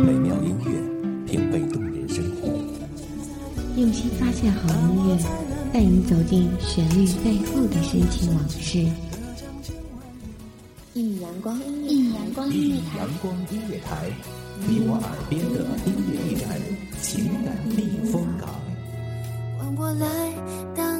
美妙音乐，品味动人生活。用心发现好音乐，带你走进旋律背后的深情往事。一米阳光，一米阳光音乐台，阳光音乐台，你我耳边的音乐驿站，情感避风港。换我来当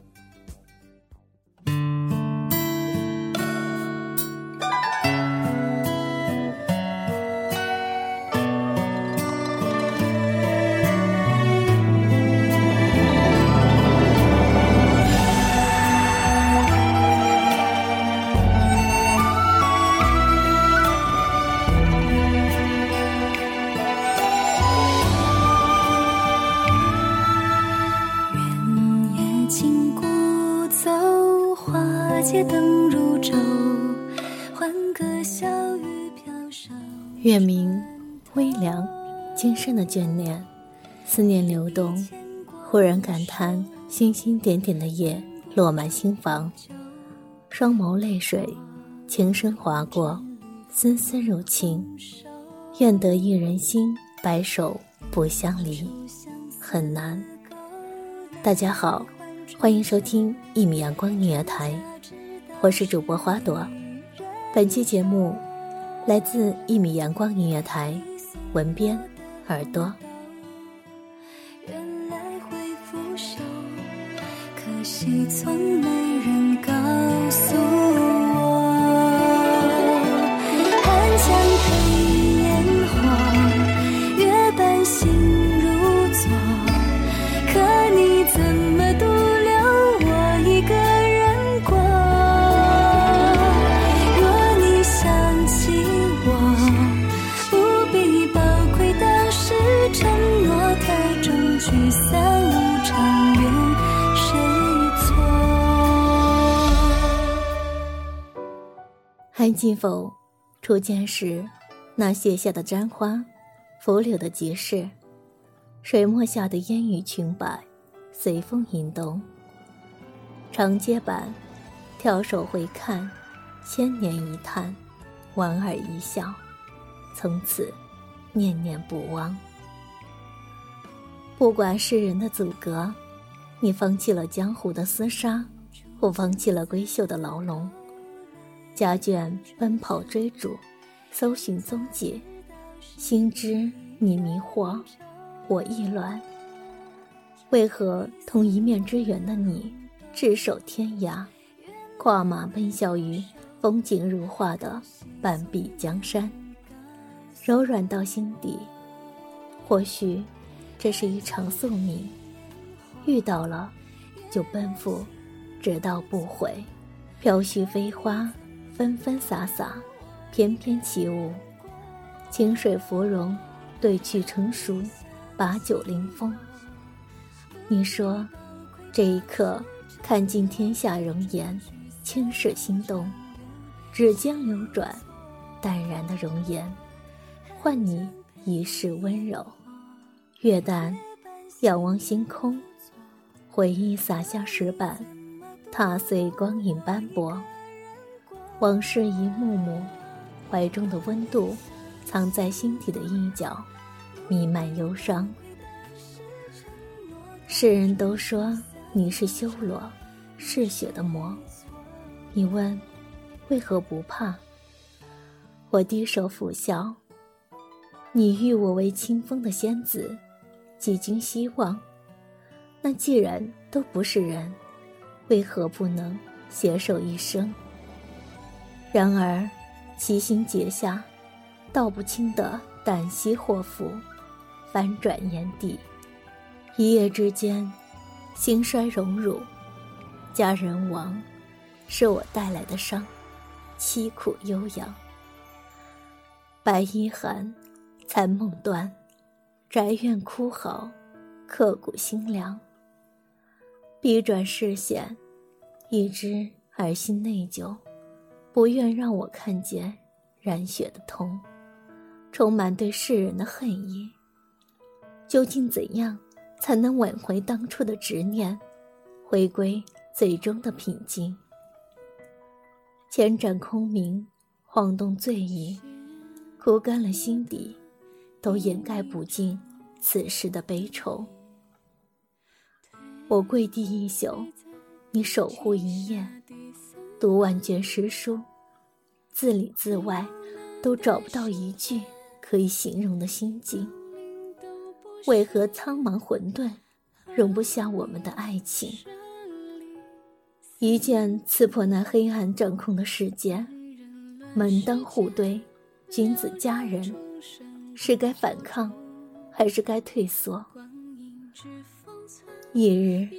微凉，今生的眷恋，思念流动，忽然感叹星星点点的夜落满心房，双眸泪水，情深划过，丝丝柔情，愿得一人心，白首不相离，很难。大家好，欢迎收听一米阳光音乐台，我是主播花朵，本期节目。来自一米阳光音乐台，文编耳朵。原来会腐朽，可惜从承诺太重，聚散无常，怨谁错？还记否？初见时，那卸下的簪花，拂柳的集市，水墨下的烟雨裙摆，随风吟动。长街板，跳手回看，千年一叹，莞尔一笑，从此念念不忘。不管世人的阻隔，你放弃了江湖的厮杀，我放弃了闺秀的牢笼。家眷奔跑追逐，搜寻踪迹，心知你迷惑，我意乱。为何同一面之缘的你，执手天涯，跨马奔啸于风景如画的半壁江山，柔软到心底。或许，这是一场宿命，遇到了，就奔赴，直到不悔。飘絮飞花。纷纷洒洒，翩翩起舞，清水芙蓉，对去成熟，把酒临风。你说，这一刻看尽天下容颜，轻视心动，指尖流转，淡然的容颜，换你一世温柔。月淡，仰望星空，回忆洒下石板，踏碎光影斑驳。往事一幕幕，怀中的温度，藏在心底的一角，弥漫忧伤。世人都说你是修罗，嗜血的魔。你问，为何不怕？我低首俯笑。你誉我为清风的仙子，几经希望。那既然都不是人，为何不能携手一生？然而，齐心结下，道不清的旦夕祸福，翻转眼底，一夜之间，兴衰荣辱，家人亡，是我带来的伤，凄苦悠扬。白衣寒，残梦断，宅院哭嚎，刻骨心凉。逼转视线，一知儿心内疚，不愿让我看见染血的痛，充满对世人的恨意。究竟怎样才能挽回当初的执念，回归最终的平静？千盏空明，晃动醉意，哭干了心底，都掩盖不尽此时的悲愁。我跪地一宿，你守护一夜，读万卷诗书，字里字外都找不到一句可以形容的心境。为何苍茫混沌，容不下我们的爱情？一剑刺破那黑暗掌控的世界，门当户对，君子佳人，是该反抗，还是该退缩？一日，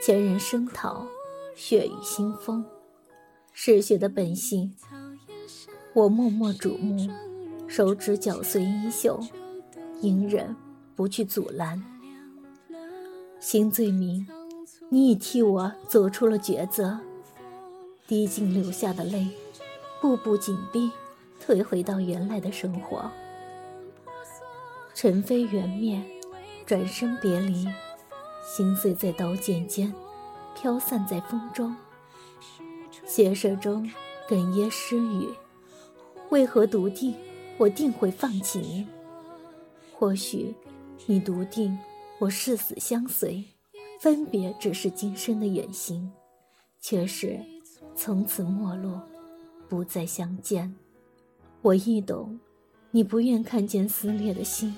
前人声讨，血雨腥风，嗜血的本性，我默默瞩目，手指绞碎衣袖，隐忍不去阻拦。新罪名。你已替我做出了抉择，滴尽流下的泪，步步紧逼，退回到原来的生活。尘飞缘灭，转身别离，心碎在刀剑间，飘散在风中。斜射中哽咽失语，为何笃定我定会放弃你？或许你笃定我誓死相随。分别只是今生的远行，却是从此陌路，不再相见。我亦懂，你不愿看见撕裂的心，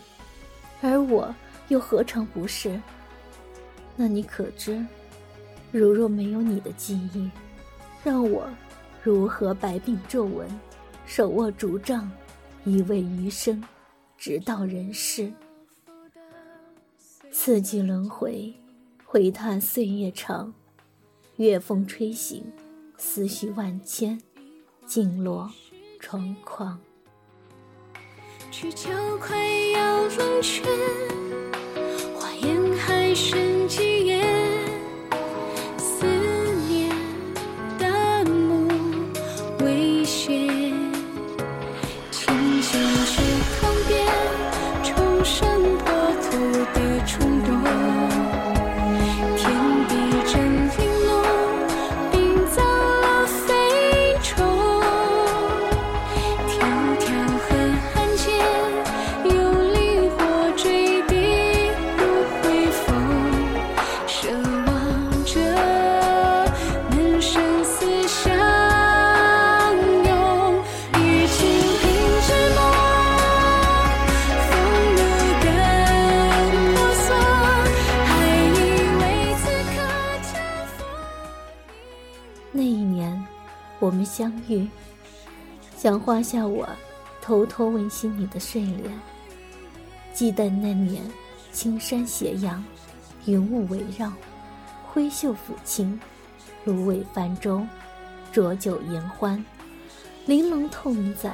而我又何尝不是？那你可知，如若没有你的记忆，让我如何白鬓皱纹，手握竹杖，一味余生，直到人世。四季轮回。回叹岁月长，月风吹醒，思绪万千，静落窗框。曲桥快要冷却，花烟还是相遇，想画下我偷偷温馨你的睡莲。记得那年，青山斜阳，云雾围绕，挥袖抚琴，芦苇泛舟，浊酒言欢，玲珑透明在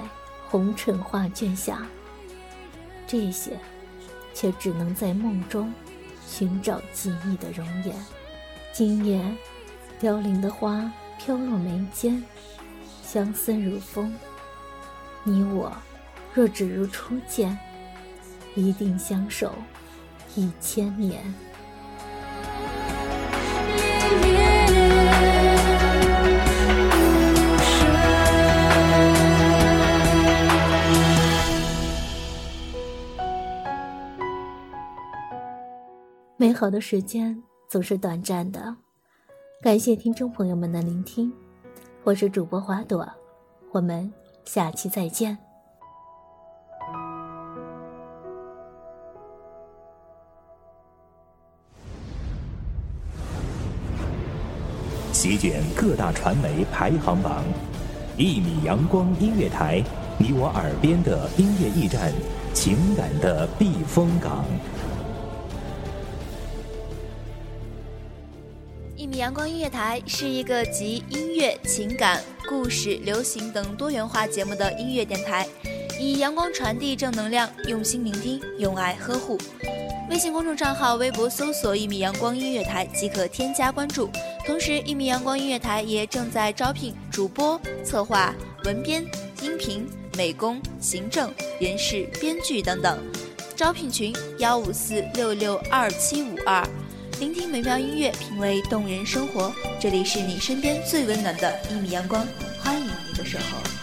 红尘画卷下。这些，却只能在梦中寻找记忆的容颜。今夜，凋零的花飘落眉间。相思如风，你我若只如初见，一定相守一千年。美好的时间总是短暂的，感谢听众朋友们的聆听。我是主播花朵，我们下期再见。席卷各大传媒排行榜，一米阳光音乐台，你我耳边的音乐驿站，情感的避风港。阳光音乐台是一个集音乐、情感、故事、流行等多元化节目的音乐电台。以阳光传递正能量，用心聆听，用爱呵护。微信公众账号、微博搜索“一米阳光音乐台”即可添加关注。同时，一米阳光音乐台也正在招聘主播、策划、文编、音频、美工、行政、人事、编剧等等。招聘群：幺五四六六二七五二。聆听美妙音乐，品味动人生活。这里是你身边最温暖的一米阳光，欢迎你的守候。